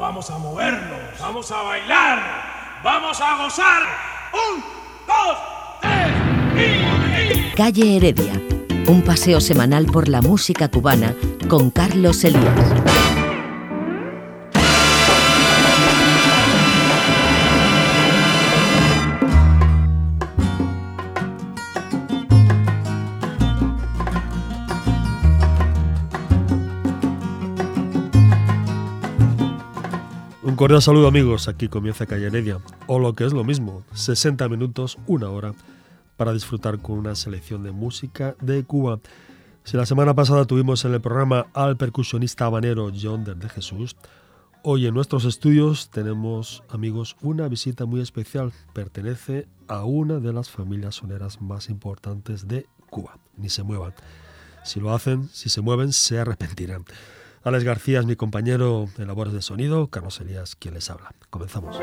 Vamos a movernos, vamos a bailar, vamos a gozar. Un, dos, tres y... Calle Heredia, un paseo semanal por la música cubana con Carlos Elías. Cordial saludo amigos, aquí comienza Calle Heredia, o lo que es lo mismo, 60 minutos, una hora, para disfrutar con una selección de música de Cuba. Si la semana pasada tuvimos en el programa al percusionista habanero John de Jesús, hoy en nuestros estudios tenemos, amigos, una visita muy especial. Pertenece a una de las familias soneras más importantes de Cuba. Ni se muevan. Si lo hacen, si se mueven, se arrepentirán. Alex García es mi compañero de labores de sonido, Carlos Elías quien les habla. Comenzamos.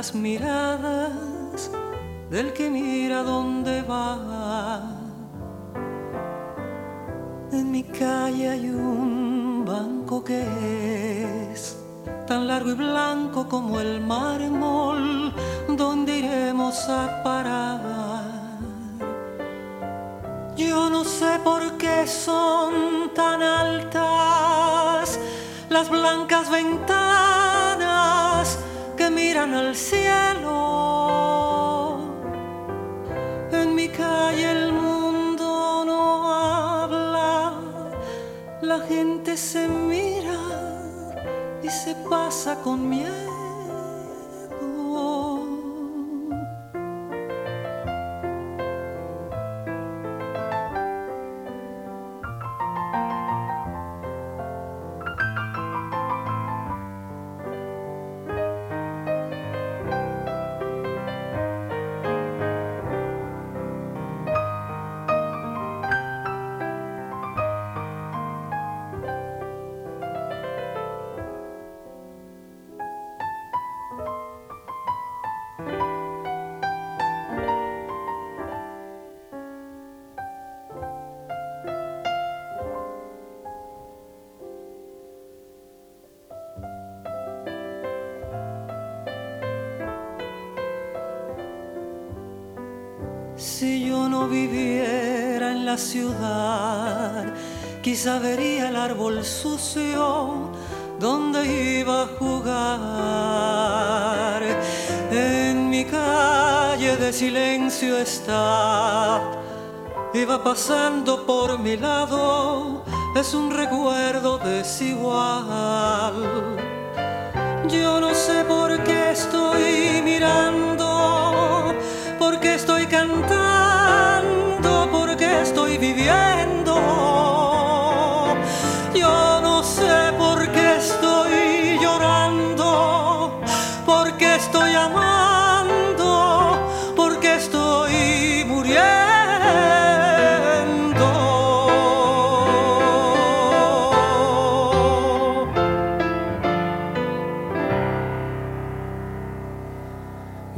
Las miradas del que mira dónde va. En mi calle hay un banco que es tan largo y blanco como el mármol donde iremos a parar. Yo no sé por qué son tan altas las blancas ventanas miran al cielo. En mi calle el mundo no habla, la gente se mira y se pasa con miedo. Quizá el árbol sucio donde iba a jugar. En mi calle de silencio está, iba pasando por mi lado, es un recuerdo desigual. Yo no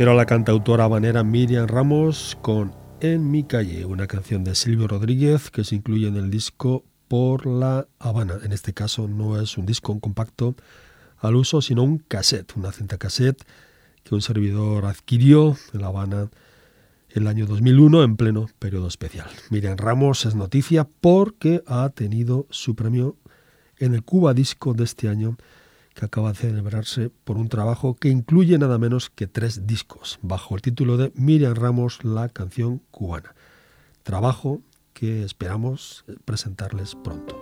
Era la cantautora habanera Miriam Ramos con En mi calle, una canción de Silvio Rodríguez que se incluye en el disco Por la Habana. En este caso no es un disco, compacto al uso, sino un cassette, una cinta cassette que un servidor adquirió en La Habana el año 2001 en pleno periodo especial. Miriam Ramos es noticia porque ha tenido su premio en el Cuba Disco de este año que acaba de celebrarse por un trabajo que incluye nada menos que tres discos, bajo el título de Miriam Ramos, la canción cubana. Trabajo que esperamos presentarles pronto.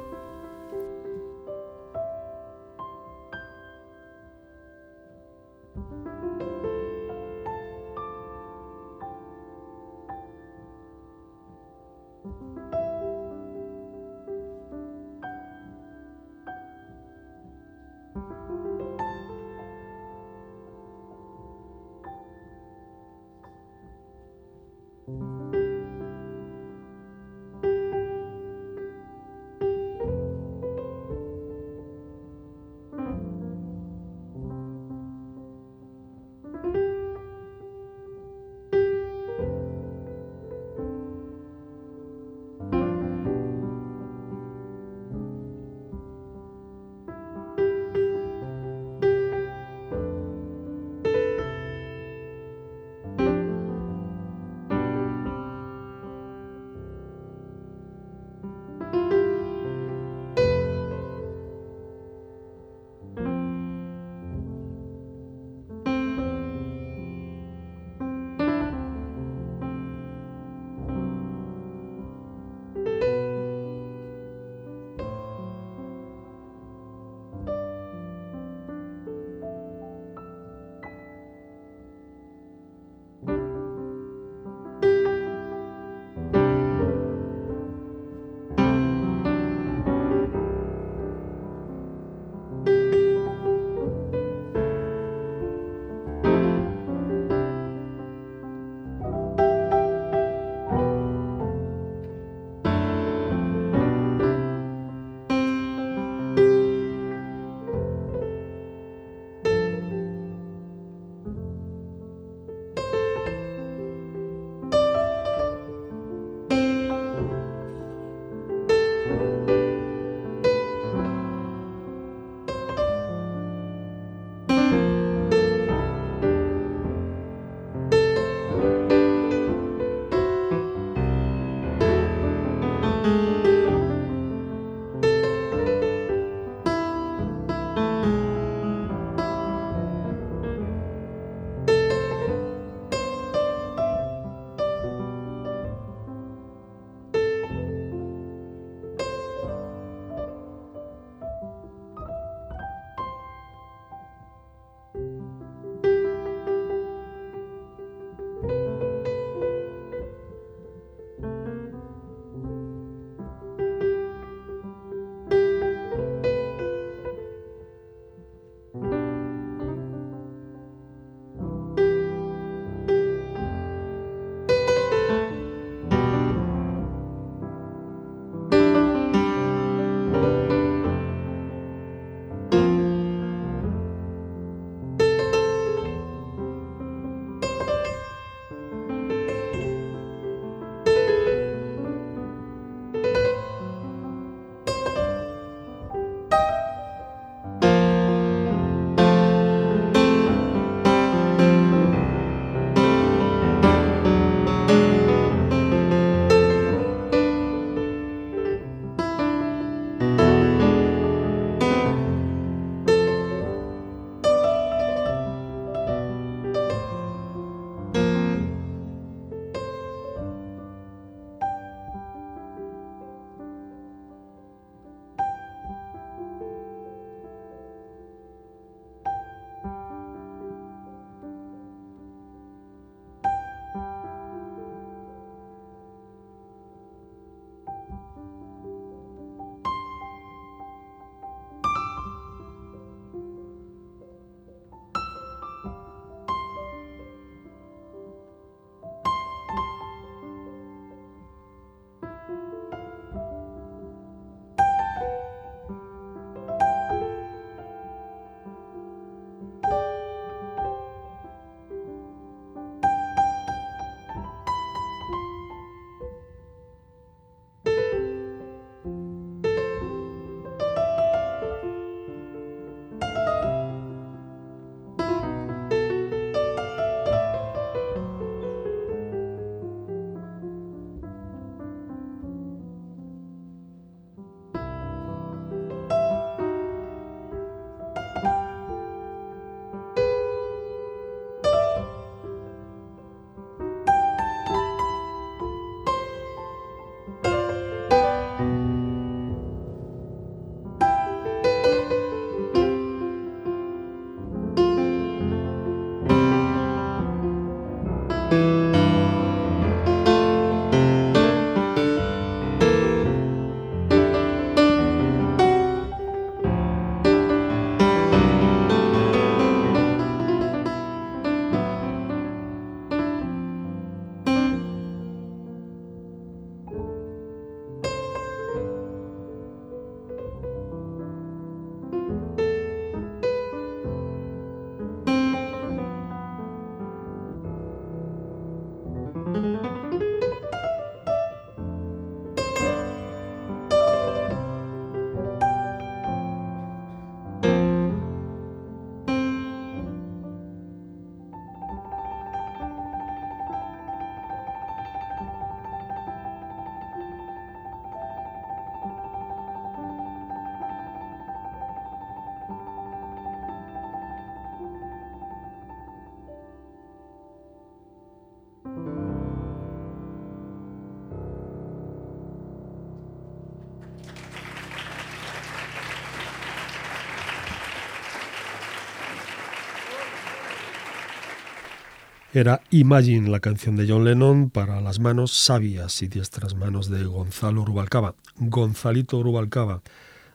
Era Imagine, la canción de John Lennon para las manos sabias y diestras manos de Gonzalo Rubalcaba. Gonzalito Rubalcaba,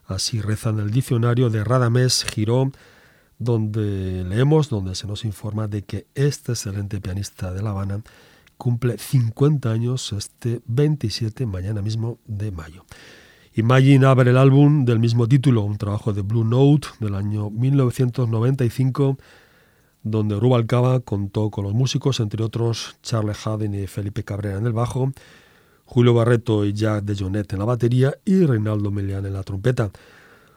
así reza en el diccionario de Radamés Girón, donde leemos, donde se nos informa de que este excelente pianista de La Habana cumple 50 años este 27, mañana mismo, de mayo. Imagine abre el álbum del mismo título, un trabajo de Blue Note del año 1995 donde Rubalcaba contó con los músicos, entre otros Charles Haddon y Felipe Cabrera en el bajo, Julio Barreto y Jack de Jonet en la batería y Reinaldo Melián en la trompeta.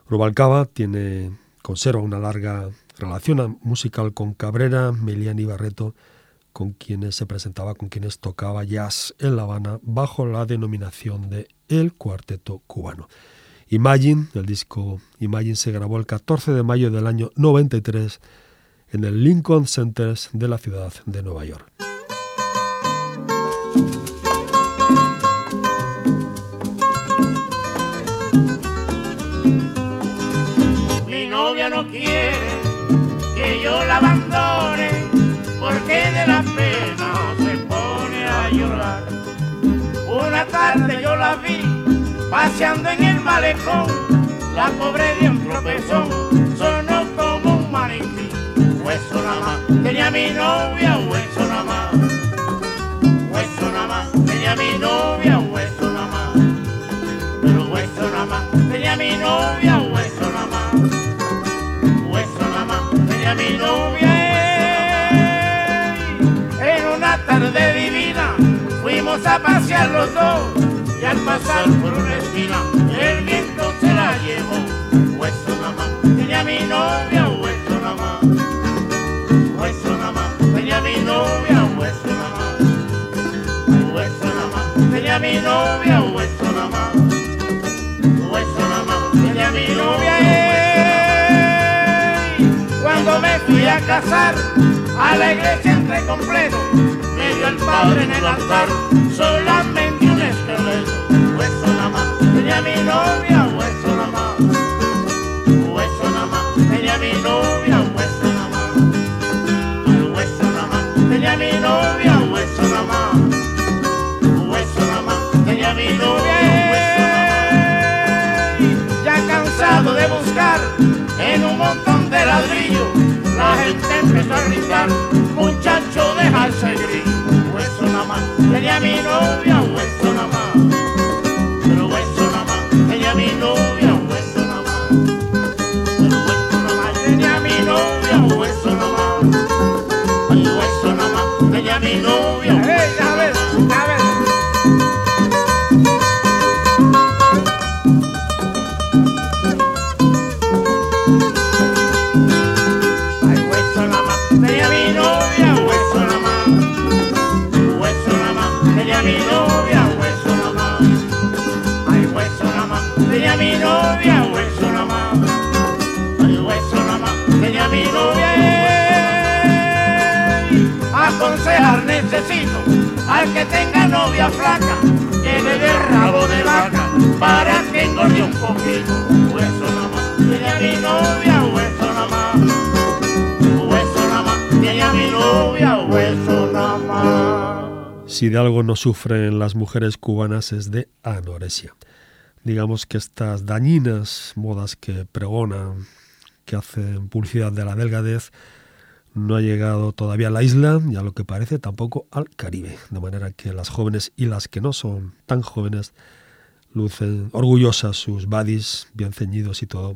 Rubalcaba tiene, conserva una larga relación musical con Cabrera, Melián y Barreto, con quienes se presentaba, con quienes tocaba jazz en La Habana bajo la denominación de El Cuarteto Cubano. Imagine, el disco Imagine se grabó el 14 de mayo del año 93 en el Lincoln Center de la ciudad de Nueva York. Mi novia no quiere que yo la abandone porque de la pena se pone a llorar. Una tarde yo la vi paseando en el malecón, la pobre de un tropezón hueso nada más, tenía mi novia, hueso nada más. Hueso nada más, tenía mi novia, hueso nada más. Pero hueso nada más, tenía mi novia, hueso nada más. Hueso nada más, tenía mi novia. En una tarde divina fuimos a pasear los dos y al pasar por una esquina el viento se la llevó. Hueso nada más, tenía mi novia, hueso nada más, tenía mi novia, hueso nada más, hueso nada más, tenía mi novia, hueso nada más, hueso nada más, tenía mi novia. Cuando me fui a casar, a la iglesia entré completo, me dio el padre en el altar, solamente un esqueleto, hueso nada más, tenía mi novia, en un montón de ladrillos, la gente empezó a gritar, muchacho deja ese grillo, hueso nada más, tenía mi novia, necesito al que tenga novia flaca, que dé rabo de vaca para que engorde un poquito. Hueso nada más, tenía mi novia, hueso nada más. Hueso nada más, tenía mi novia, hueso nada más. Si de algo no sufren las mujeres cubanas es de anorexia. Digamos que estas dañinas modas que pregonan, que hacen publicidad de la delgadez, no ha llegado todavía a la isla y a lo que parece tampoco al Caribe. De manera que las jóvenes y las que no son tan jóvenes lucen orgullosas sus badis bien ceñidos y todo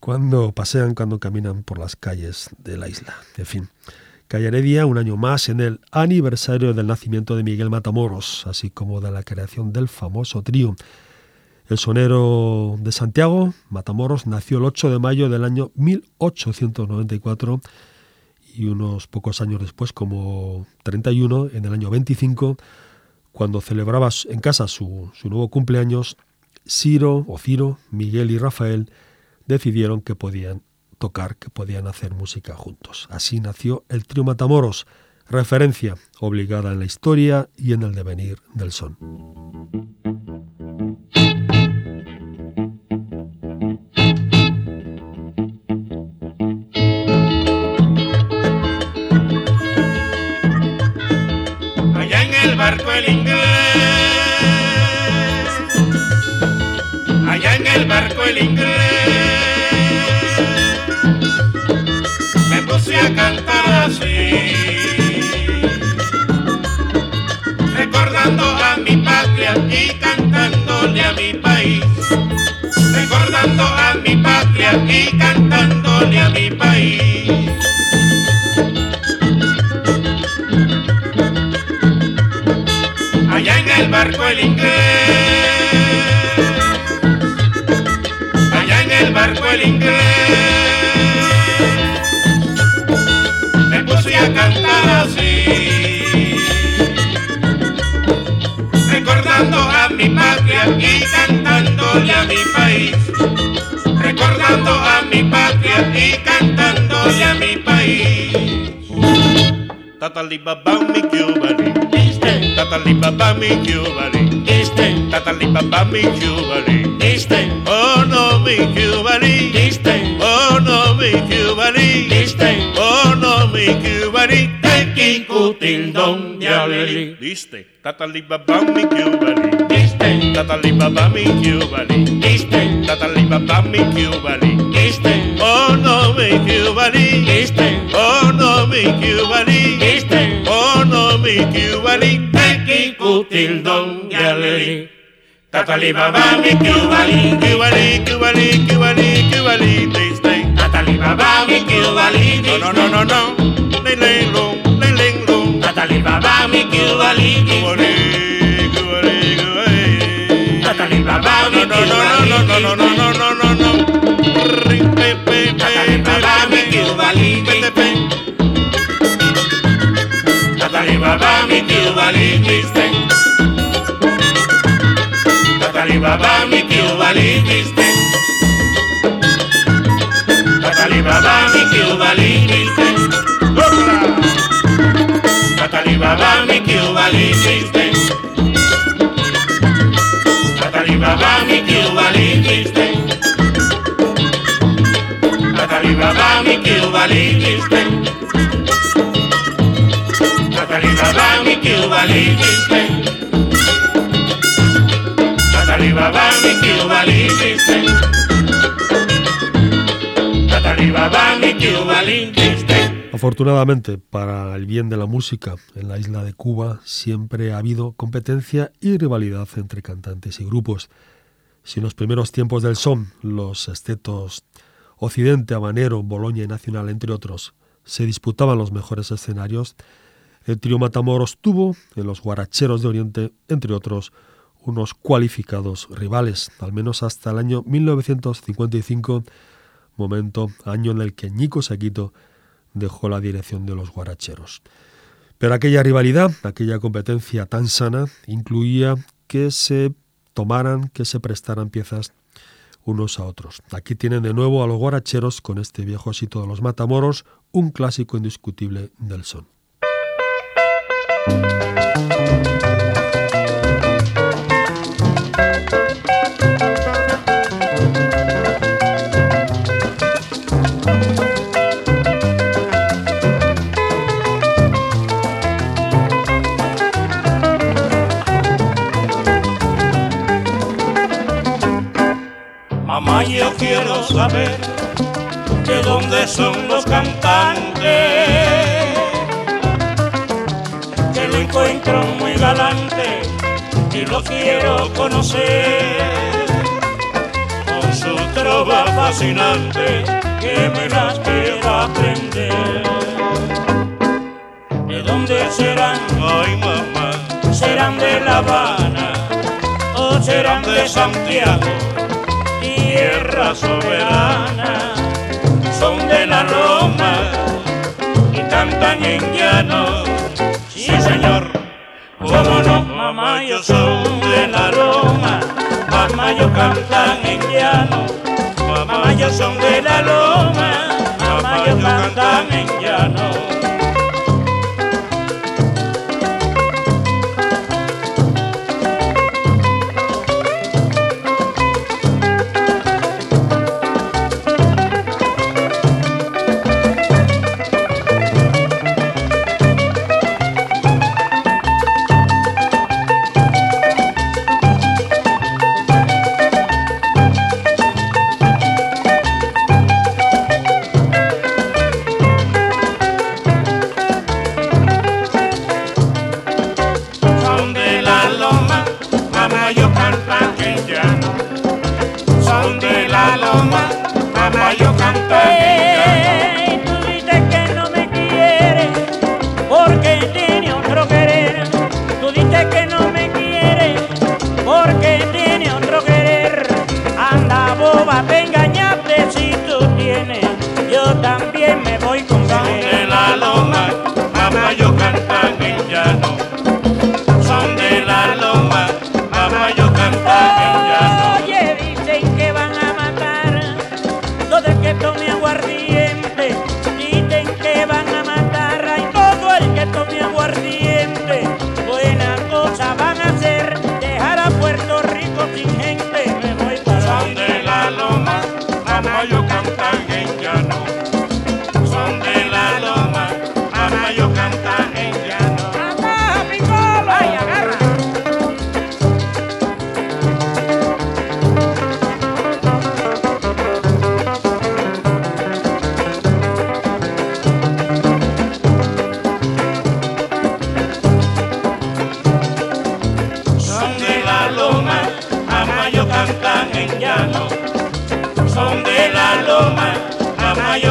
cuando pasean, cuando caminan por las calles de la isla. En fin, Calle Heredia, un año más en el aniversario del nacimiento de Miguel Matamoros, así como de la creación del famoso trío. El sonero de Santiago, Matamoros, nació el 8 de mayo del año 1894 y unos pocos años después, como 31, en el año 25, cuando celebraba en casa su, su nuevo cumpleaños, Ciro o Ciro, Miguel y Rafael decidieron que podían tocar, que podían hacer música juntos. Así nació el trío Matamoros, referencia obligada en la historia y en el devenir del son. El barco el inglés. Me puse a cantar así, recordando a mi patria y cantándole a mi país, recordando a mi patria y cantándole a mi país. Allá en el barco el inglés el inglés. Me puse a cantar así, recordando a mi patria y cantándole a mi país. Recordando a mi patria y cantándole a mi país. Tatali baba mi cubali, tatali baba mi cubali, tatali baba mi me Cuba Lee. Oh no me Cuba Lee. Oh no me Cuba Lee. Tequico tindón de alelí. Diste. Tatali babá mi Cuba Diste. Tatali babá mi Cuba Diste. Tatali babá mi Cuba Diste. Oh no me Cuba Lee. Diste. Oh no me Cuba Lee. Diste. Oh no me Cuba Lee. Tequico tindón de alelí. Tatali baba mi cubali, cubali, cubali, cubali, cubali, taste. Tatali baba mi cubali, no no no no no, le le lo, le le lo. Tatali baba mi cubali, cubali, cubali, cubali. Tatali baba mi cubali, no no no no no no no no no. Cubali, pe pe. Tatali baba mi cubali, taste. Tatali baba mi cubali, taste. Bakali Baba me kill Bali Viste. Bakali Baba me kill Bali Viste. Bakali Baba me kill Bali Viste. Bakali Baba me kill Bali Viste. Bakali Baba me kill Bali Viste. Bakali Baba me kill Bali Viste. Afortunadamente, para el bien de la música en la isla de Cuba siempre ha habido competencia y rivalidad entre cantantes y grupos. Si en los primeros tiempos del son, los estetos Occidente, Habanero, Boloña y Nacional, entre otros, se disputaban los mejores escenarios, el trío Matamoros tuvo en los Guaracheros de Oriente, entre otros, unos cualificados rivales, al menos hasta el año 1955, momento, año en el que Ñico Saquito dejó la dirección de los Guaracheros. Pero aquella rivalidad, aquella competencia tan sana, incluía que se tomaran, que se prestaran piezas unos a otros. Aquí tienen de nuevo a los guaracheros con este viejo asito de los matamoros, un clásico indiscutible del son. Dónde son los cantantes. Que lo encuentro muy galante y lo quiero conocer. Con su trova fascinante que me las quiero aprender. ¿De dónde serán? Ay, mamá. ¿Serán de La Habana o serán de Santiago? tierra soberana, son de la Roma y cantan en llano. Sí, señor, cómo no, mamá, yo soy de la Roma, mamá, yo cantan en llano, mamá, yo son de la Roma,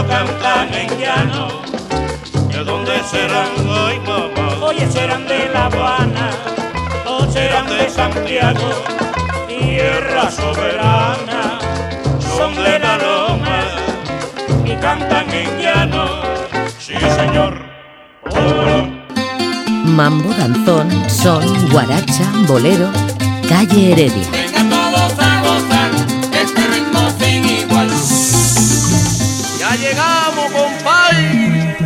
cantanenquianos, ¿de dónde serán hoy, mamá? Oye, serán de La Habana, o serán de Santiago, tierra soberana, son de la loma y cantan en llano, sí señor. Mambo, danzón, son, guaracha, bolero, calle Heredia. llegamos, compadre.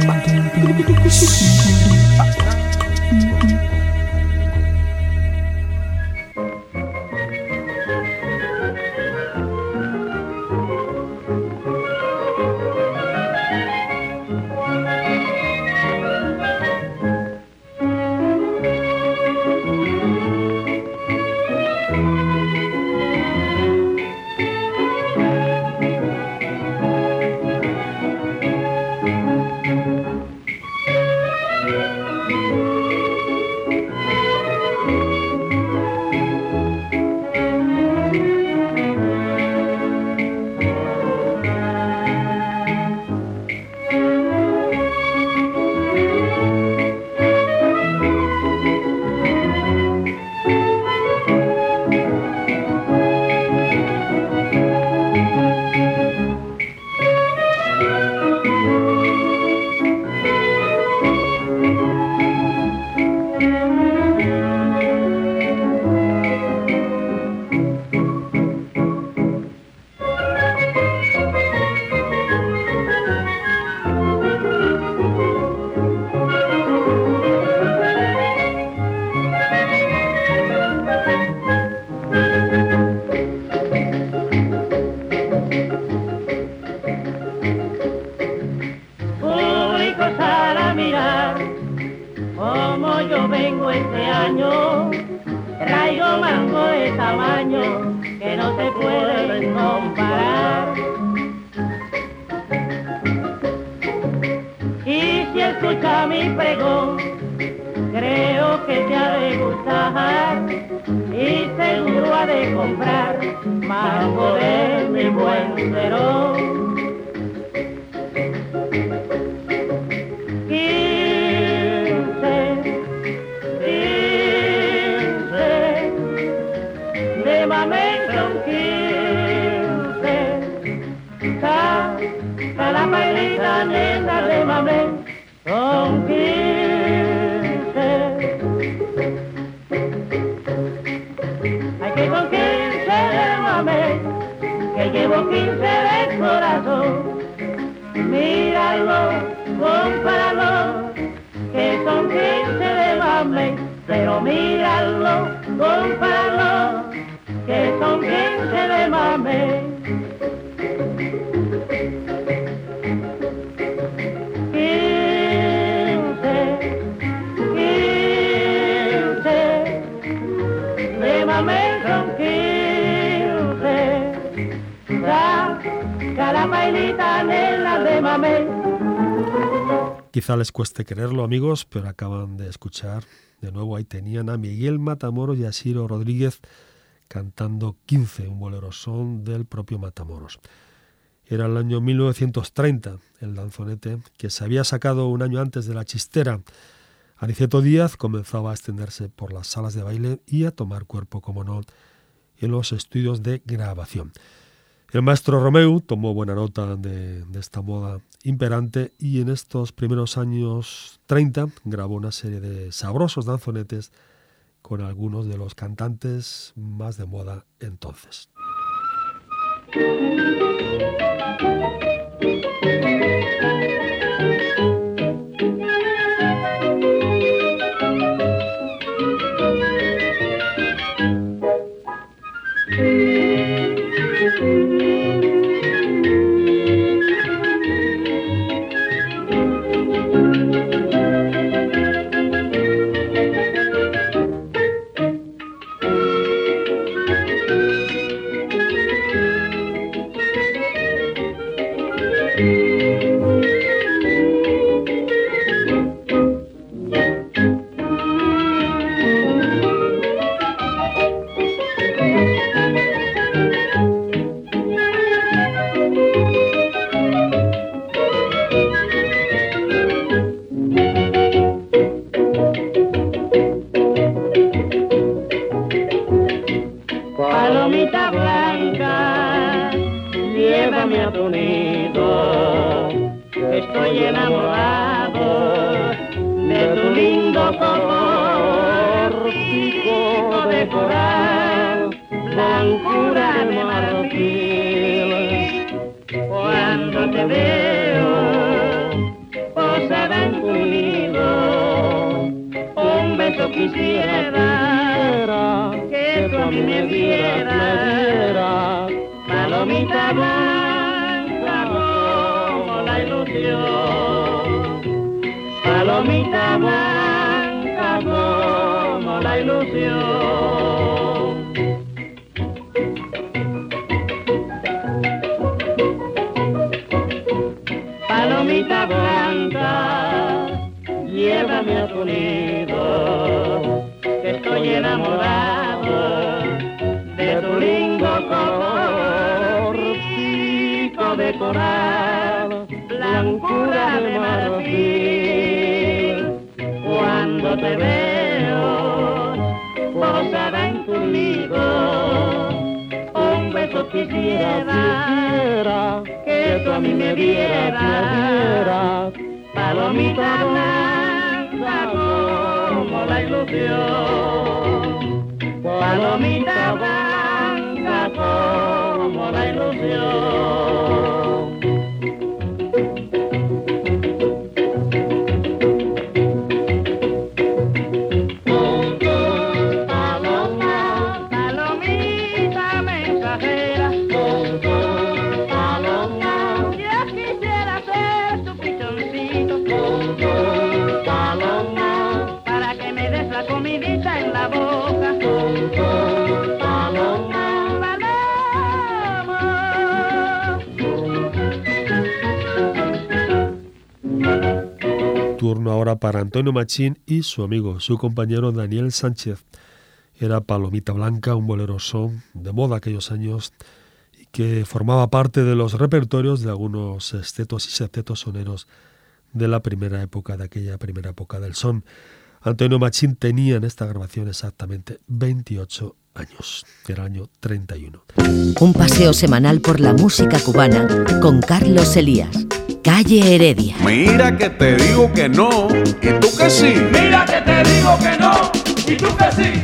Quizá les cueste creerlo, amigos, pero acaban de escuchar. De nuevo ahí tenían a Miguel Matamoros y a Ciro Rodríguez cantando 15, un bolero son del propio Matamoros. Era el año 1930, el danzonete, que se había sacado un año antes de la chistera. Aniceto Díaz comenzaba a extenderse por las salas de baile y a tomar cuerpo, como no, en los estudios de grabación. El maestro Romeu tomó buena nota de, de, esta moda imperante y en estos primeros años 30 grabó una serie de sabrosos danzonetes con algunos de los cantantes más de moda entonces. palomita blanca como la ilusión, palomita blanca como la ilusión. palomita blanca, llévame a tu nido, que estoy enamorado. Quisiera, que tú a mí me vieras, palomita blanca como la ilusión, palomita blanca como la ilusión. Para Antonio Machín y su amigo, su compañero Daniel Sánchez. Era Palomita Blanca, un bolero son de moda aquellos años y que formaba parte de los repertorios de algunos estetos y septetos soneros de la primera época, de aquella primera época del son. Antonio Machín tenía en esta grabación exactamente 28 años, era año 31. Un paseo semanal por la música cubana con Carlos Elías. Calle Heredia. Mira que te digo que no, y tú que sí. Mira que te digo que no, y tú que sí.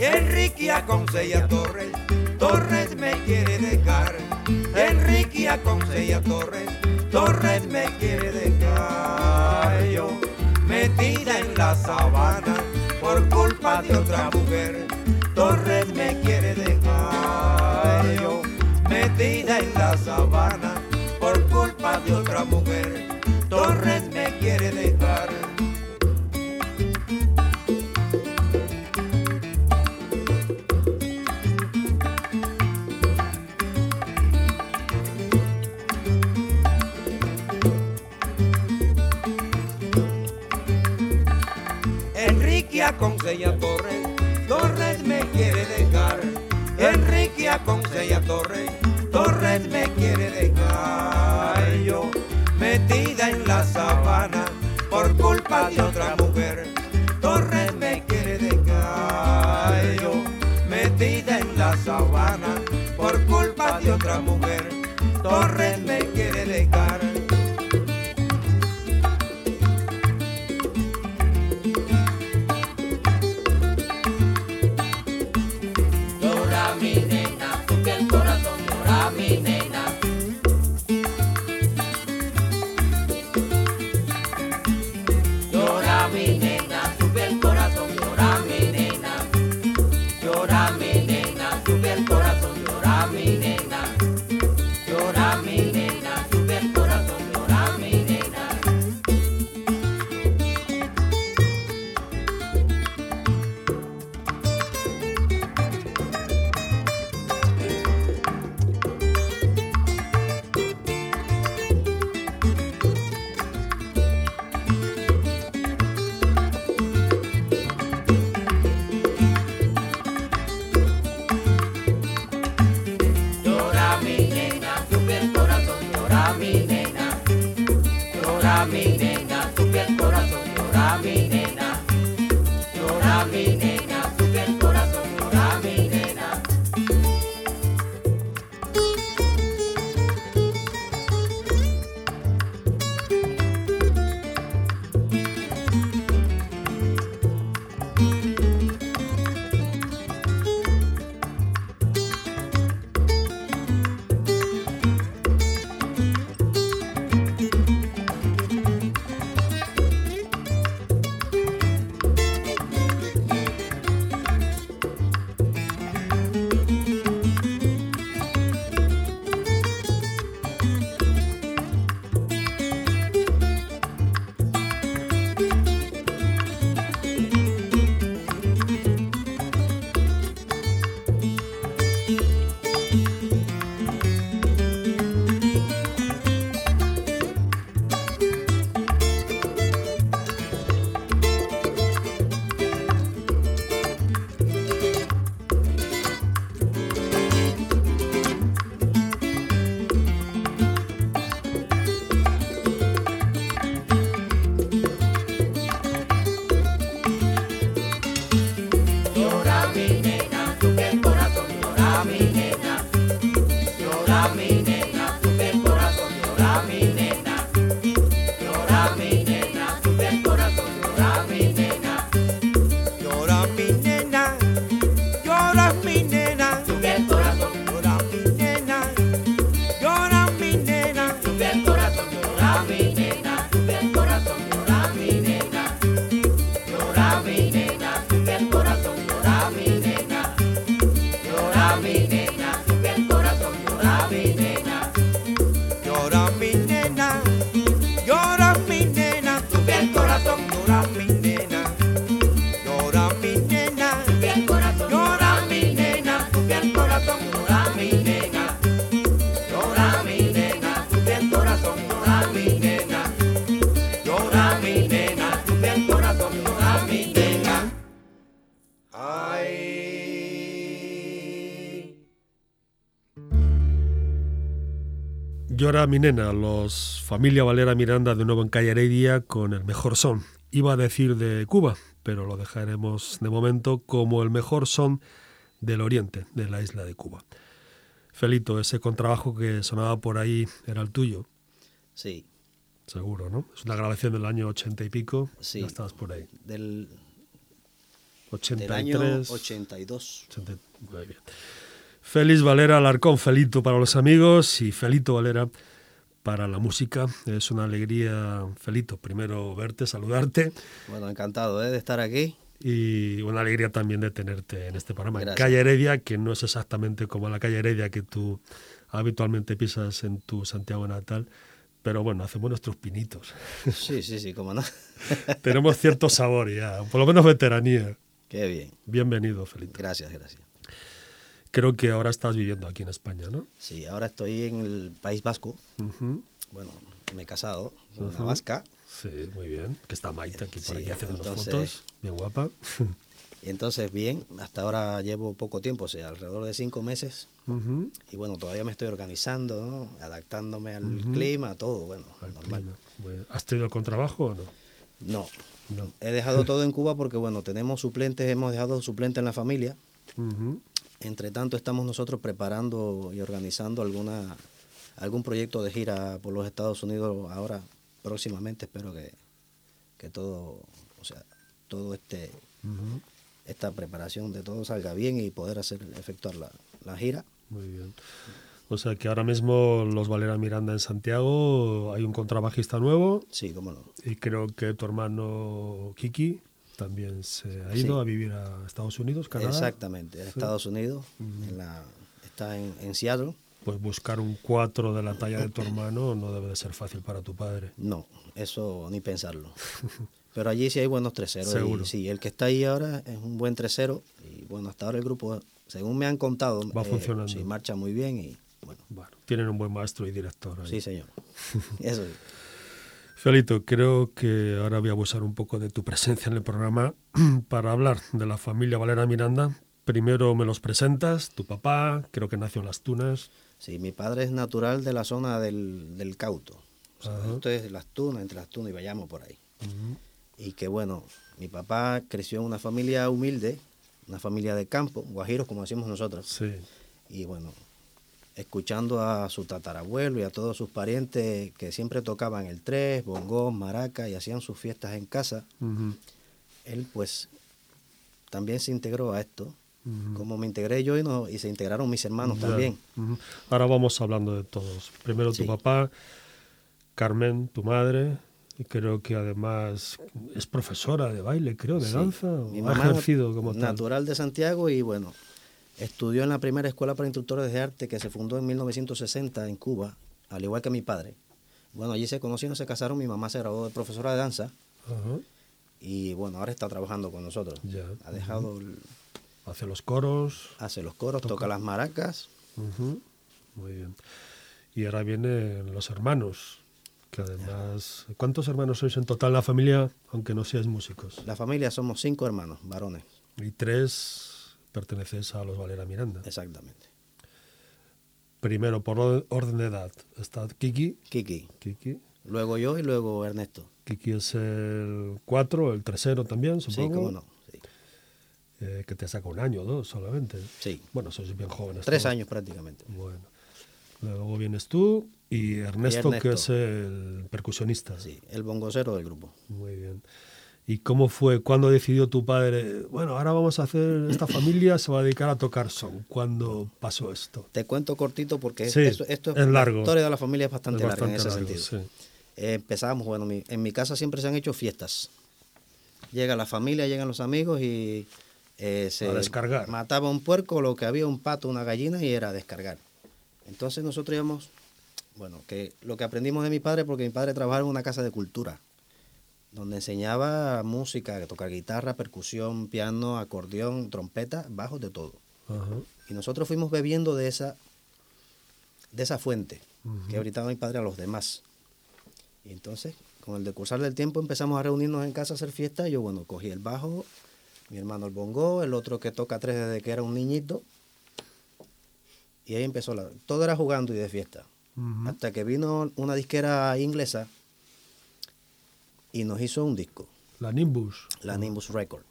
Enrique aconsella Torres, Torres me quiere dejar Enrique aconsella Torres, Torres me quiere dejar yo, metida en la sabana por culpa de otra mujer. Torres me quiere dejar yo, metida en la sabana por culpa de otra mujer. Torres me quiere dejar. Aconsella Torres, Torres me quiere dejar. Enrique Aconsella Torres, Torres me quiere dejar. Yo metida en la sabana por culpa de otra mujer. Torres me quiere dejar. Yo metida en la sabana por culpa de otra mujer. Torres me mi nena, los familia Valera Miranda de nuevo en Calle Heredia con el mejor son. Iba a decir de Cuba, pero lo dejaremos de momento como el mejor son del oriente, de la isla de Cuba. Felito, ese contrabajo que sonaba por ahí era el tuyo, Sí, seguro, ¿no? Es una grabación del año ochenta y pico. Sí. Ya estabas por ahí. del, del 83. año 82. 80, muy bien. Félix Valera Alarcón, Felito para los amigos y Felito Valera para la música. Es una alegría, Felito, primero verte, saludarte Bueno, encantado ¿eh? de estar aquí. y una alegría también de tenerte en este programa. En. Calle Heredia, que no es exactamente como la calle Heredia que tú habitualmente pisas en tu Santiago natal, pero bueno, hacemos nuestros pinitos. Sí, sí, sí, cómo no. Tenemos cierto sabor ya, por lo menos veteranía. Qué bien. Bienvenido, Felito. Gracias, gracias. Creo que ahora estás viviendo aquí en España, ¿no? Sí, ahora estoy en el País Vasco, Ujú. bueno, me he casado con una Ujú. vasca. Sí, muy bien. Que está Maite aquí por Sí, aquí haciendo entonces- fotos. Bien guapa. Y entonces, bien, hasta ahora llevo poco tiempo, o sea, alrededor de cinco meses. Ujú. Y bueno, todavía me estoy organizando, ¿no? adaptándome al Ujú. clima, todo, bueno, Al normal. bien. ¿Has tenido contrabajo o no? No, No. he dejado todo en Cuba porque, bueno, tenemos suplentes, hemos dejado suplentes en la familia. Ujú. Entre tanto, estamos nosotros preparando y organizando alguna algún proyecto de gira por los Estados Unidos ahora, próximamente. Espero que, que todo, o sea, todo este esta preparación de todo salga bien y poder hacer efectuar la, la gira. Muy bien. O sea que ahora mismo los Valera Miranda en Santiago hay un contrabajista nuevo Sí, cómo no. y creo que tu hermano Kiki también se ha ido Sí. a vivir a Estados Unidos, Canadá. Exactamente, en Sí. Estados Unidos, en la, está en, en Seattle. Pues buscar un 4 de la talla de tu hermano no debe de ser fácil para tu padre. No, eso ni pensarlo. Pero allí sí hay buenos treseros. Seguro. Y, sí, el que está ahí ahora es un buen tresero. Y bueno, hasta ahora el grupo, según me han contado, Va funcionando. Sí, marcha muy bien y bueno, Bueno, tienen un buen maestro y director. ahí. sí, señor. Eso sí. Felito, creo que ahora voy a abusar un poco de tu presencia en el programa para hablar de la familia Valera Miranda. Primero me los presentas, tu papá, creo que nació en Las Tunas. Sí, mi padre es natural de la zona del, del Cauto. O sea, esto es Las Tunas, entre Las Tunas y Bayamo por ahí. Y que bueno, mi papá creció en una familia humilde, una familia de campo, guajiros como decimos nosotros. Sí, Y bueno, escuchando a su tatarabuelo y a todos sus parientes que siempre tocaban el tres, bongos, maraca y hacían sus fiestas en casa, él pues también se integró a esto. Como me integré yo y, no, y se integraron mis hermanos también. Ahora vamos hablando de todos. Primero tu papá, Carmen, tu madre, y creo que además es profesora de baile, creo, de Sí. danza, Mi o ha mamá ejercido como tal. natural de Santiago y bueno, estudió en la primera escuela para instructores de arte que se fundó en 1960 en Cuba, al igual que mi padre. Bueno, allí se conocieron, se casaron, mi mamá se graduó de profesora de danza Ajá, y bueno, ahora está trabajando con nosotros. Ya, Ha dejado, el- Hace los coros. hace los coros, Toca. toca las maracas. Ujú, Muy bien. Y ahora vienen los hermanos, que además... ¿Cuántos hermanos sois en total la familia, aunque no seáis músicos? La familia somos cinco hermanos, varones, Y tres pertenecéis a los Valera Miranda. exactamente. Primero, por or- orden de edad, está Kiki. Kiki, Kiki. luego yo y luego Ernesto. Kiki es el 4, el tercero también, Sí, supongo. cómo no. Sí. Eh, que te saca un año o dos solamente. Sí. Bueno, sois bien jóvenes. Tres todos. años prácticamente. Bueno. Luego vienes tú y Ernesto, que es Ernesto. el percusionista. Sí, el bongocero del grupo. Muy bien. ¿Y cómo fue? ¿Cuándo decidió tu padre? Bueno, ahora vamos a hacer, esta familia se va a dedicar a tocar son. ¿Cuándo pasó esto? Te cuento cortito porque Sí, esto, esto es largo. la historia de la familia es bastante, Es larga en ese largo, sentido. sí. Eh, empezamos, bueno, mi- en mi casa siempre se han hecho fiestas. Llega la familia, llegan los amigos y eh, se A descargar. mataba un puerco, lo que había un pato, una gallina y era descargar. Entonces nosotros íbamos, bueno, que lo que aprendimos de mi padre, porque mi padre trabajaba en una casa de cultura, donde enseñaba música, tocar guitarra, percusión, piano, acordeón, trompeta, bajos, de todo. Y nosotros fuimos bebiendo de esa, de esa fuente que brindaba mi padre a los demás. Y entonces, con el decursar del tiempo, empezamos a reunirnos en casa a hacer fiesta. Y yo, bueno, cogí el bajo, mi hermano el bongo, el otro que toca tres desde que era un niñito. Y ahí empezó la... Todo era jugando y de fiesta. Hasta que vino una disquera inglesa y nos hizo un disco, La Nimbus. la Nimbus Record.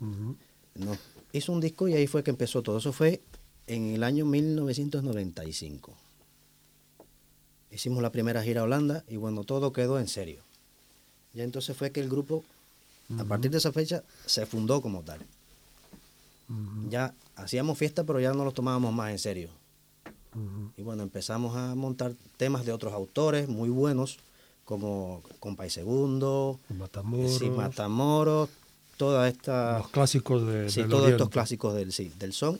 Nos hizo un disco y ahí fue que empezó todo. Eso fue en el año 1995. Hicimos la primera gira a Holanda y bueno, todo quedó en serio. Ya entonces fue que el grupo, a partir de esa fecha, se fundó como tal. Ya hacíamos fiesta, pero ya no los tomábamos más en serio. Y bueno, empezamos a montar temas de otros autores muy buenos, como Compay Segundo, Matamoros. Sí, Matamoros, toda esta... Los clásicos de, Sí, del todos estos clásicos del, sí, del son.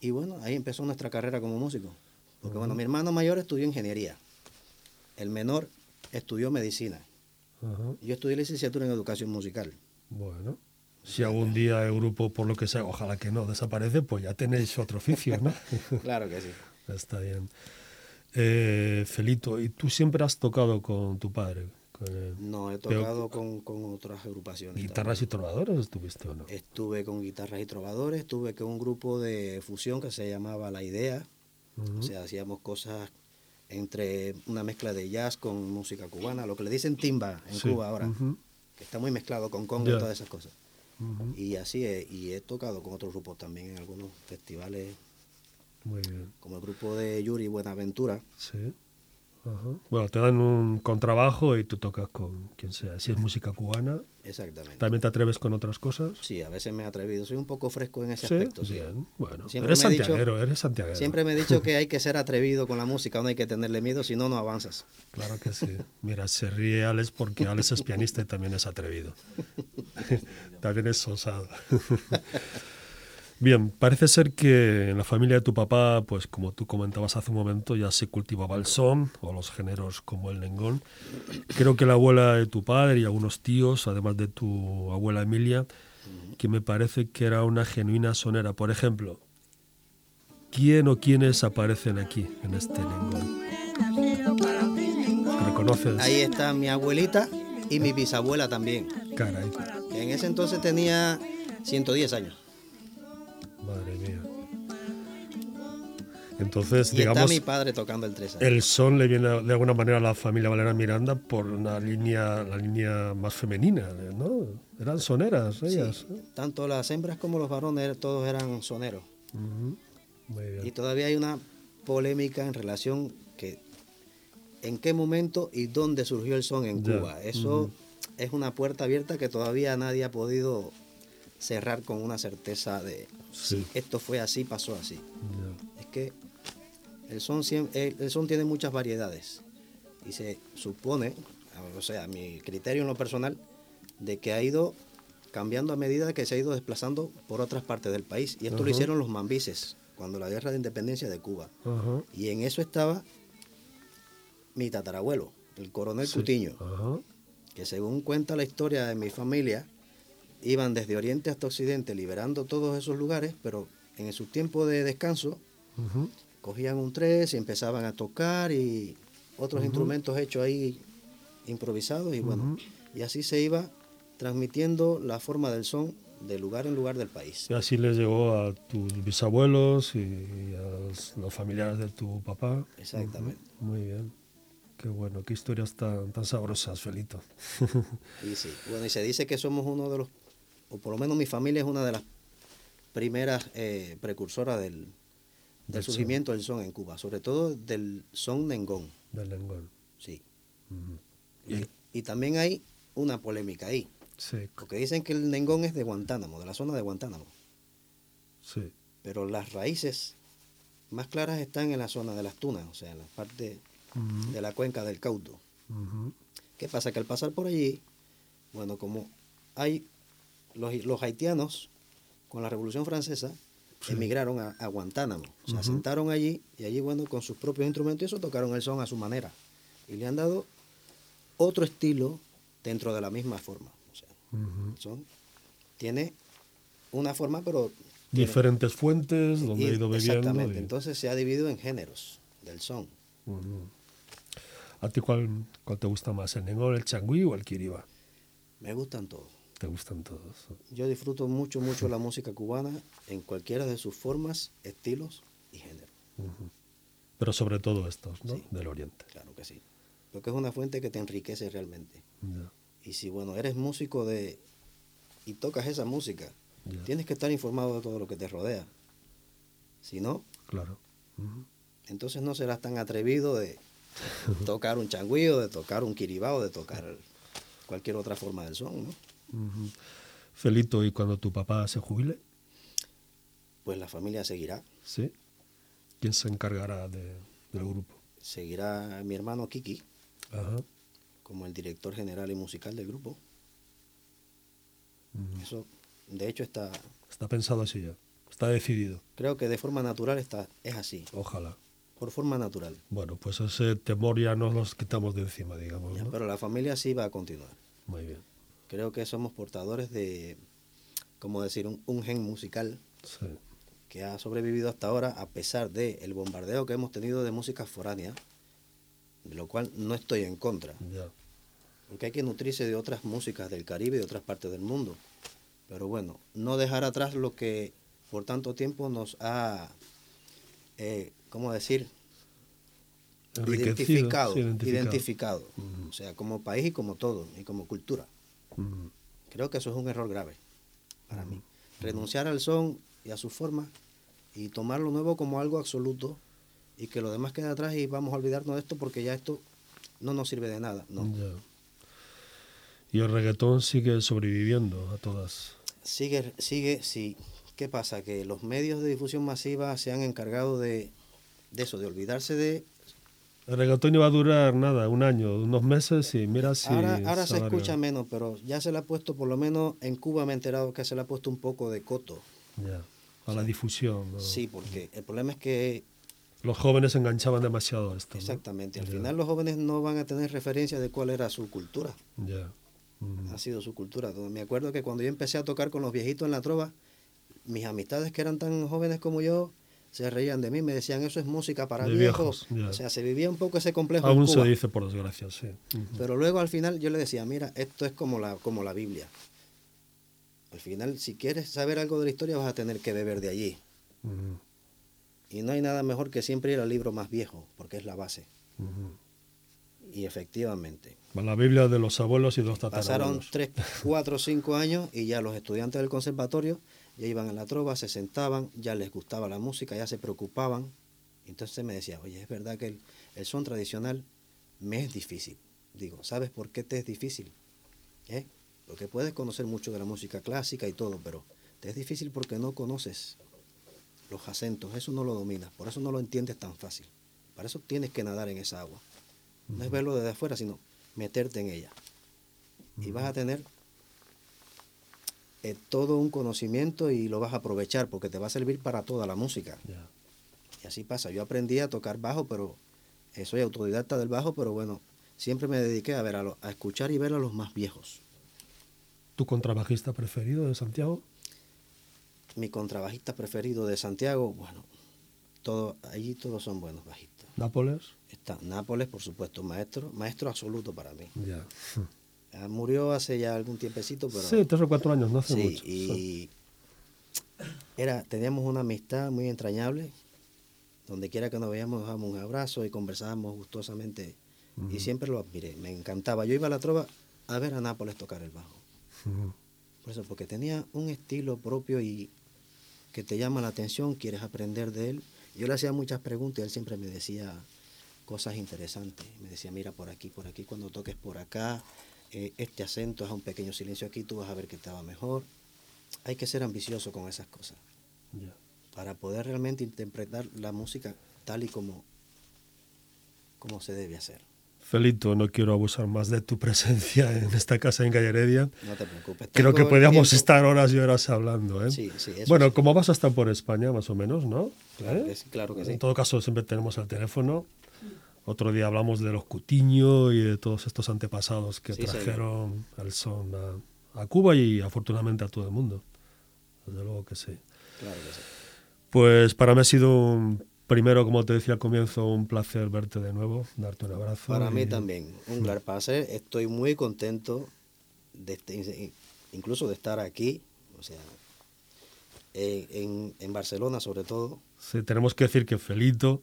Y bueno, ahí empezó nuestra carrera como músico. Porque bueno, mi hermano mayor estudió ingeniería. El menor estudió medicina. Ajá. Yo estudié licenciatura en educación musical. Bueno. Si algún día el grupo, por lo que sea, ojalá que no, desaparece, pues ya tenéis otro oficio, ¿no? Claro que sí. Está bien. Eh, Felito, ¿y tú siempre has tocado con tu padre? Con el- No, he Pero- tocado con, con otras agrupaciones. ¿Guitarras y trovadores estuviste o no? Estuve con guitarras y trovadores, estuve con un grupo de fusión que se llamaba La Idea. O sea, hacíamos cosas entre una mezcla de jazz con música cubana, lo que le dicen timba en Sí, Cuba ahora, que está muy mezclado con conga y todas esas cosas. Y así he, y he tocado con otros grupos también en algunos festivales, Muy bien. como el grupo de Yuri Buenaventura. Sí. Ajá. Bueno, te dan un contrabajo y tú tocas con quien sea. Si es música cubana, Exactamente. ¿también te atreves con otras cosas? Sí, a veces me he atrevido. Soy un poco fresco en ese Sí, aspecto. sí. bien. Bueno, Siempre eres dicho- santiaguero, eres santiaguero. Siempre me he dicho que hay que ser atrevido con la música, no hay que tenerle miedo, si no, no avanzas. Claro que sí. Mira, se ríe Alex porque Alex es pianista y también es atrevido. también es osado. Bien, parece ser que en la familia de tu papá, pues como tú comentabas hace un momento, ya se cultivaba el son o los géneros como el nengón. Creo que la abuela de tu padre y algunos tíos, además de tu abuela Emilia, que me parece que era una genuina sonera. Por ejemplo, ¿quién o quiénes aparecen aquí en este nengón? ¿Reconoces? Ahí está mi abuelita y mi bisabuela también, Caray, que en ese entonces tenía 110 años. Madre mía. Entonces, Y digamos, está mi padre tocando el 3 el son le viene de alguna manera a la familia Valera Miranda por una línea, la línea más femenina, ¿no? Eran soneras ellas. ¿eh? Tanto las hembras como los varones, todos eran soneros. Ujú. Muy bien. Y todavía hay una polémica en relación que en qué momento y dónde surgió el son en Ya, Cuba. Eso es una puerta abierta que todavía nadie ha podido cerrar con una certeza de Sí. si esto fue así, pasó así. Es que el son, siem- el, el son tiene muchas variedades y se supone, o sea, a mi criterio en lo personal, de que ha ido cambiando a medida que se ha ido desplazando por otras partes del país. Y esto lo hicieron los mambises, cuando la guerra de independencia de Cuba. Y en eso estaba mi tatarabuelo, el coronel Sí. Cutiño, Ajá. que según cuenta la historia de mi familia, iban desde oriente hasta occidente liberando todos esos lugares, pero en su tiempo de descanso cogían un tres y empezaban a tocar y otros instrumentos hechos ahí improvisados y bueno, y así se iba transmitiendo la forma del son de lugar en lugar del país. Y así les llegó a tus bisabuelos y a los, los familiares de tu papá. Exactamente. Muy bien. Qué bueno, qué historias tan, tan sabrosas, Felito. Y sí, bueno, y se dice que somos uno de los, o por lo menos mi familia es una de las primeras eh, precursoras del, del Del son. surgimiento del son en Cuba, sobre todo del son nengón, Del lengón. sí. Y, y también hay una polémica ahí, Sí, porque dicen que el nengón es de Guantánamo, de la zona de Guantánamo. sí. pero las raíces más claras están en la zona de las tunas, o sea, en la parte de la cuenca del Caudo. Ujú. ¿Qué pasa? Que al pasar por allí, bueno, como hay los, los haitianos con la Revolución Francesa, Sí. emigraron a, a Guantánamo, se asentaron allí y allí, bueno, con sus propios instrumentos, y eso tocaron el son a su manera y le han dado otro estilo dentro de la misma forma. O sea, el son tiene una forma, pero tiene- Diferentes fuentes donde y- he ido bebiendo. Exactamente, y- entonces se ha dividido en géneros del son. ¿A ti cuál, cuál te gusta más, el nengón, el changüí o el kiriba? Me gustan todos. Te gustan todos. Yo disfruto mucho, mucho la música cubana en cualquiera de sus formas, estilos y géneros. Ujú. Pero sobre todo estos, ¿no? Sí. Del oriente. Claro que sí. Porque es una fuente que te enriquece realmente. Y si, bueno, eres músico de y tocas esa música, tienes que estar informado de todo lo que te rodea. Si no, Claro. Entonces no serás tan atrevido de tocar un changüío, de tocar un kiribao, de tocar cualquier otra forma del son, ¿no? Felito, ¿y cuando tu papá se jubile? Pues la familia seguirá. ¿Sí? ¿Quién se encargará de- del grupo? Seguirá mi hermano Kiki Ajá. como el director general y musical del grupo. Eso, de hecho, está, Está pensado así ya. Está decidido. creo que de forma natural está, es así, Ojalá. por forma natural. Bueno, pues ese temor ya nos los quitamos de encima, digamos. Ya, ¿no? Pero la familia sí va a continuar. Muy bien. Creo que somos portadores de, como decir, un, un gen musical Sí. que ha sobrevivido hasta ahora a pesar del el bombardeo que hemos tenido de música foránea, de lo cual no estoy en contra, Ya. porque hay que nutrirse de otras músicas del Caribe y de otras partes del mundo. Pero bueno, no dejar atrás lo que por tanto tiempo nos ha, eh, ¿cómo decir? Identificado. identificado. O sea, como país y como todo, y como cultura. Ujú. Creo que eso es un error grave para mí. Renunciar al son y a su forma y tomar lo nuevo como algo absoluto y que lo demás quede atrás y vamos a olvidarnos de esto porque ya esto no nos sirve de nada. No. Y el reggaetón sigue sobreviviendo a todas. Sigue, sigue, sí. ¿Qué pasa? Que los medios de difusión masiva se han encargado de, de eso, de olvidarse de... El reggaetón iba a durar nada, un año, unos meses y mira si... ahora ahora se escucha menos, pero ya se le ha puesto, por lo menos en Cuba me he enterado que se le ha puesto un poco de coto. Ya, a la difusión. ¿no? Sí, porque el problema es que Los jóvenes se enganchaban demasiado a esto. ¿no? Exactamente. Al Ya. final los jóvenes no van a tener referencia de cuál era su cultura. Ya. Ha sido su cultura. Me acuerdo que cuando yo empecé a tocar con los viejitos en la trova, mis amistades que eran tan jóvenes como yo se reían de mí, me decían eso es música para viejos. viejos. O sea, se vivía un poco ese complejo en Aún se dice por desgracia, sí. Pero luego al final yo le decía, mira, esto es como la, como la Biblia. Al final, si quieres saber algo de la historia, vas a tener que beber de allí. Y no hay nada mejor que siempre ir al libro más viejo, porque es la base. Y efectivamente, La Biblia de los abuelos y los Pasaron tatarabuelos. 3, 4, 5 años y ya los estudiantes del conservatorio ya iban a la trova, se sentaban, ya les gustaba la música, ya se preocupaban. Entonces me decía, oye, es verdad que el, el son tradicional me es difícil. Digo, ¿sabes por qué te es difícil? ¿Eh? Porque puedes conocer mucho de la música clásica y todo, pero te es difícil porque no conoces los acentos, eso no lo dominas, por eso no lo entiendes tan fácil. Para eso tienes que nadar en esa agua. No es verlo desde afuera, sino meterte en ella. Y vas a tener eh, todo un conocimiento y lo vas a aprovechar porque te va a servir para toda la música. Y así pasa. Yo aprendí a tocar bajo, pero eh, soy autodidacta del bajo, pero bueno, siempre me dediqué a ver a, lo- a escuchar y ver a los más viejos. ¿Tu contrabajista preferido de Santiago? Mi contrabajista preferido de Santiago, bueno, todo, allí todos son buenos bajistas. ¿Nápoles? Está Nápoles, por supuesto, maestro, maestro absoluto para mí. Ah, Murió hace ya algún tiempecito, pero Sí, tres o cuatro años, no hace sí, mucho. y Sí. era, teníamos una amistad muy entrañable. Donde quiera que nos veíamos, nos dábamos un abrazo y conversábamos gustosamente. Y siempre lo admiré, me encantaba. Yo iba a la trova a ver a Nápoles tocar el bajo. Por eso, porque tenía un estilo propio y que te llama la atención, quieres aprender de él. Yo le hacía muchas preguntas y él siempre me decía cosas interesantes. Me decía, mira, por aquí, por aquí, cuando toques por acá, eh, este acento es un pequeño silencio aquí, tú vas a ver que te va mejor. Hay que ser ambicioso con esas cosas Ya. para poder realmente interpretar la música tal y como, como se debe hacer. Felito, no quiero abusar más de tu presencia en esta casa en Calle Heredia. No te preocupes. Creo que el podríamos tiempo. estar horas y horas hablando. ¿eh? Sí, sí, eso bueno, sí. como vas a estar por España, más o menos, ¿no? Claro ¿Eh? que sí, claro que En sí. todo caso, siempre tenemos el teléfono. Otro día hablamos de los Cutiño y de todos estos antepasados que Sí, trajeron el son a, a Cuba y afortunadamente a todo el mundo. Desde luego que sí. Claro que sí. Pues para mí ha sido un, primero, como te decía al comienzo, un placer verte de nuevo, darte un abrazo. Para mí y- también, un gran placer. Estoy muy contento de este- incluso de estar aquí, o sea, en, en- en Barcelona sobre todo. Sí, tenemos que decir que Felito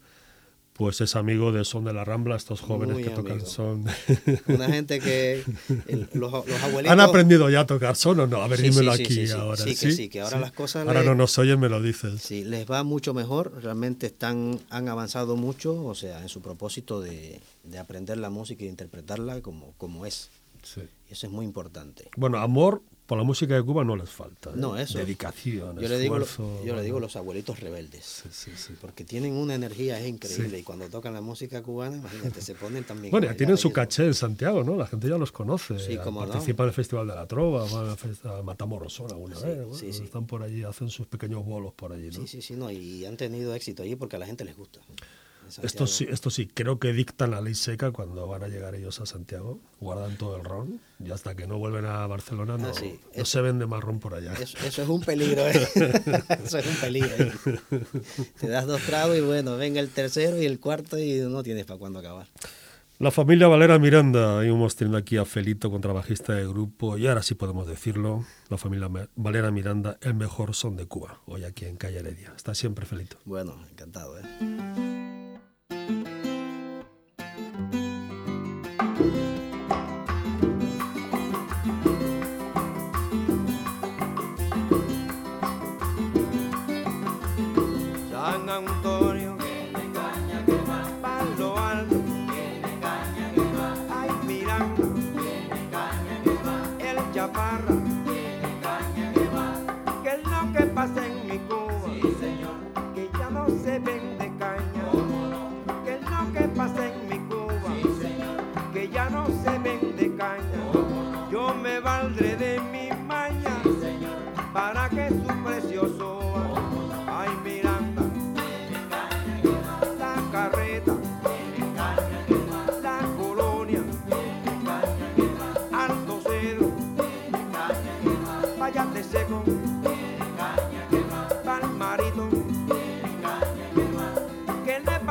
pues es amigo de Son de la Rambla, estos jóvenes Muy que tocan son. Una gente que el- los, los abuelitos... ¿Han aprendido ya a tocar son o no? A ver, Sí, dímelo sí, aquí sí, ahora. Sí, que sí, que ahora las cosas Ahora no nos oyen, me lo dices. Sí, les va mucho mejor, realmente están, han avanzado mucho, o sea, en su propósito de, de aprender la música y interpretarla como, como es. Sí. Eso es muy importante. Bueno, amor por la música de Cuba no les falta. ¿eh? No, eso. Dedicación, Yo le digo, esfuerzo, yo le digo los abuelitos rebeldes. Sí, sí, sí. Porque tienen una energía es increíble y cuando tocan la música cubana, imagínate, se ponen también. Bueno, ya tienen su caché en Santiago, ¿no? La gente ya los conoce. No. Participan en el Festival de la Trova, van a Matamoros alguna vez. bueno. Están por allí, hacen sus pequeños bolos por allí, ¿no? Sí, sí, sí, no, y han tenido éxito allí porque a la gente les gusta. Esto sí, esto sí, creo que dictan la ley seca cuando van a llegar ellos a Santiago, guardan todo el ron y hasta que no vuelven a Barcelona no, Ah, sí. no se vende más ron por allá. Eso, eso es un peligro, ¿eh? Eso es un peligro. ¿eh? Te das dos tragos y bueno, venga el tercero y el cuarto y no tienes para cuándo acabar. La familia Valera Miranda, hemos tenido aquí a Felito, contrabajista del grupo, y ahora sí podemos decirlo, la familia Valera Miranda, el mejor son de Cuba, hoy aquí en Calle Heredia. Está siempre Felito. Bueno, encantado, ¿eh? Música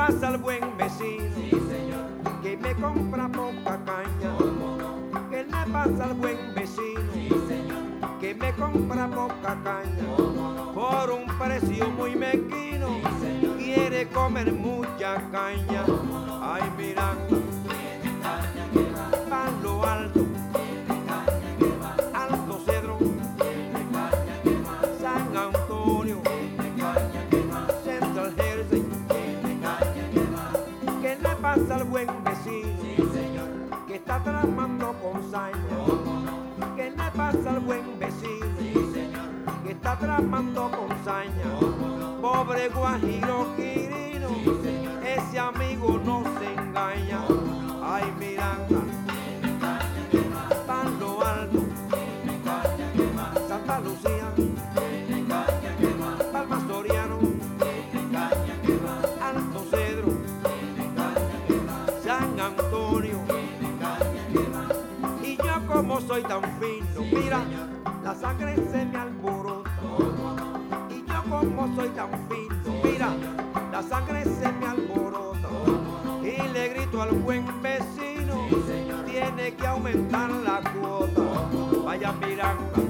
pasa al buen vecino? Que me compra poca caña, ¿qué le pasa al buen vecino? que me compra poca caña por un precio muy mezquino. Quiere comer mucha caña. Ay, Miranda, saña? ¿Qué le pasa al buen vecino que está tramando con saña? Pobre Guajiro Quirino, ese amigo no se engaña. Soy tan fino, mira, la sangre se me alborota. Y yo como soy tan fino, mira, la sangre se me alborota. Y le grito al buen vecino, tiene que aumentar la cuota. Vaya Miranda,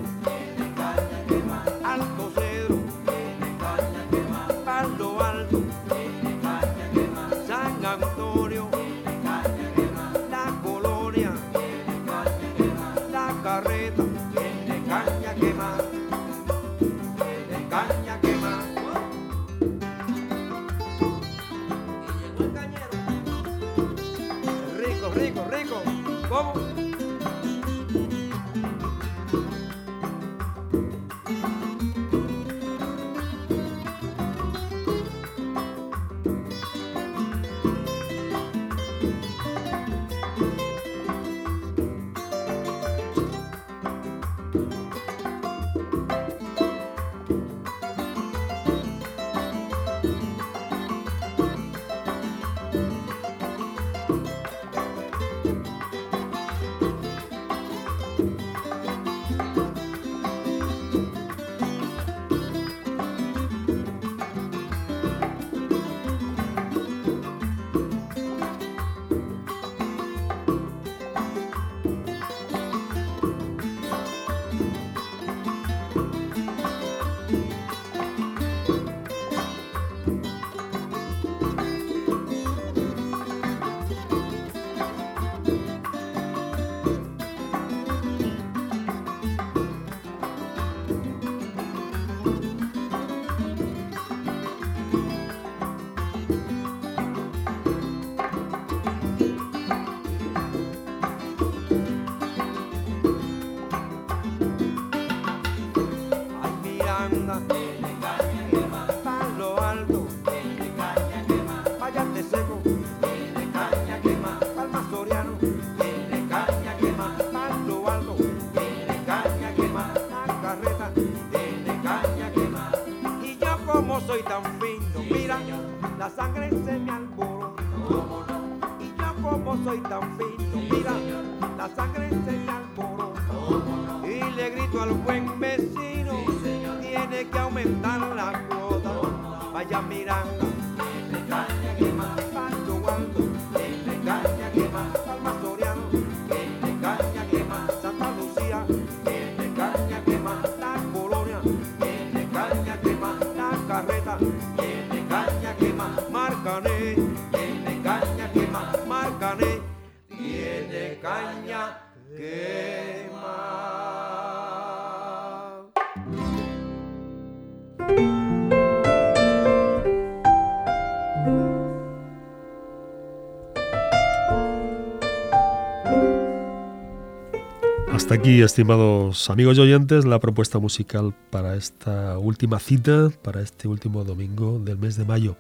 aquí, estimados amigos y oyentes, la propuesta musical para esta última cita, para este último domingo del mes de mayo.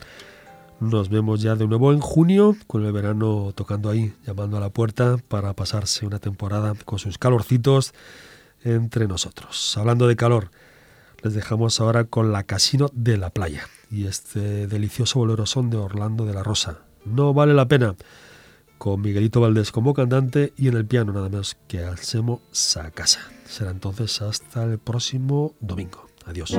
Nos vemos ya de nuevo en junio, con el verano tocando ahí, llamando a la puerta para pasarse una temporada con sus calorcitos entre nosotros. Hablando de calor, les dejamos ahora con la Casino de la Playa y este delicioso bolero de Orlando de la Rosa. No vale la pena con Miguelito Valdés como cantante y en el piano nada más que Alcemo Sacasa. Será entonces hasta el próximo domingo. Adiós.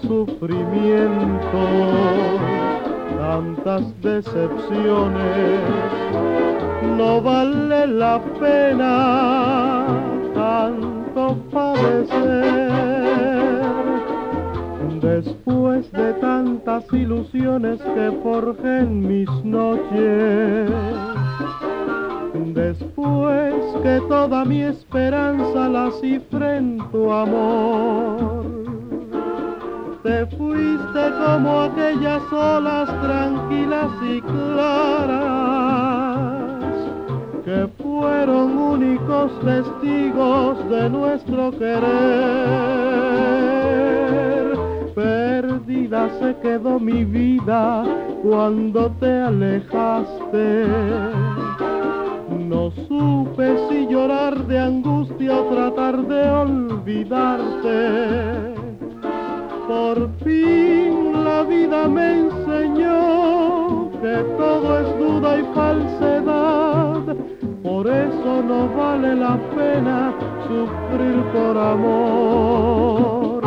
Tanto sufrimiento, tantas decepciones, no vale la pena tanto padecer. Después de tantas ilusiones que forjé en mis noches, después que toda mi esperanza la cifré en tu amor, te fuiste como aquellas olas tranquilas y claras que fueron únicos testigos de nuestro querer. Perdida se quedó mi vida cuando te alejaste. No supe si llorar de angustia o tratar de olvidarte. Por fin la vida me enseñó que todo es duda y falsedad. Por eso no vale la pena sufrir por amor.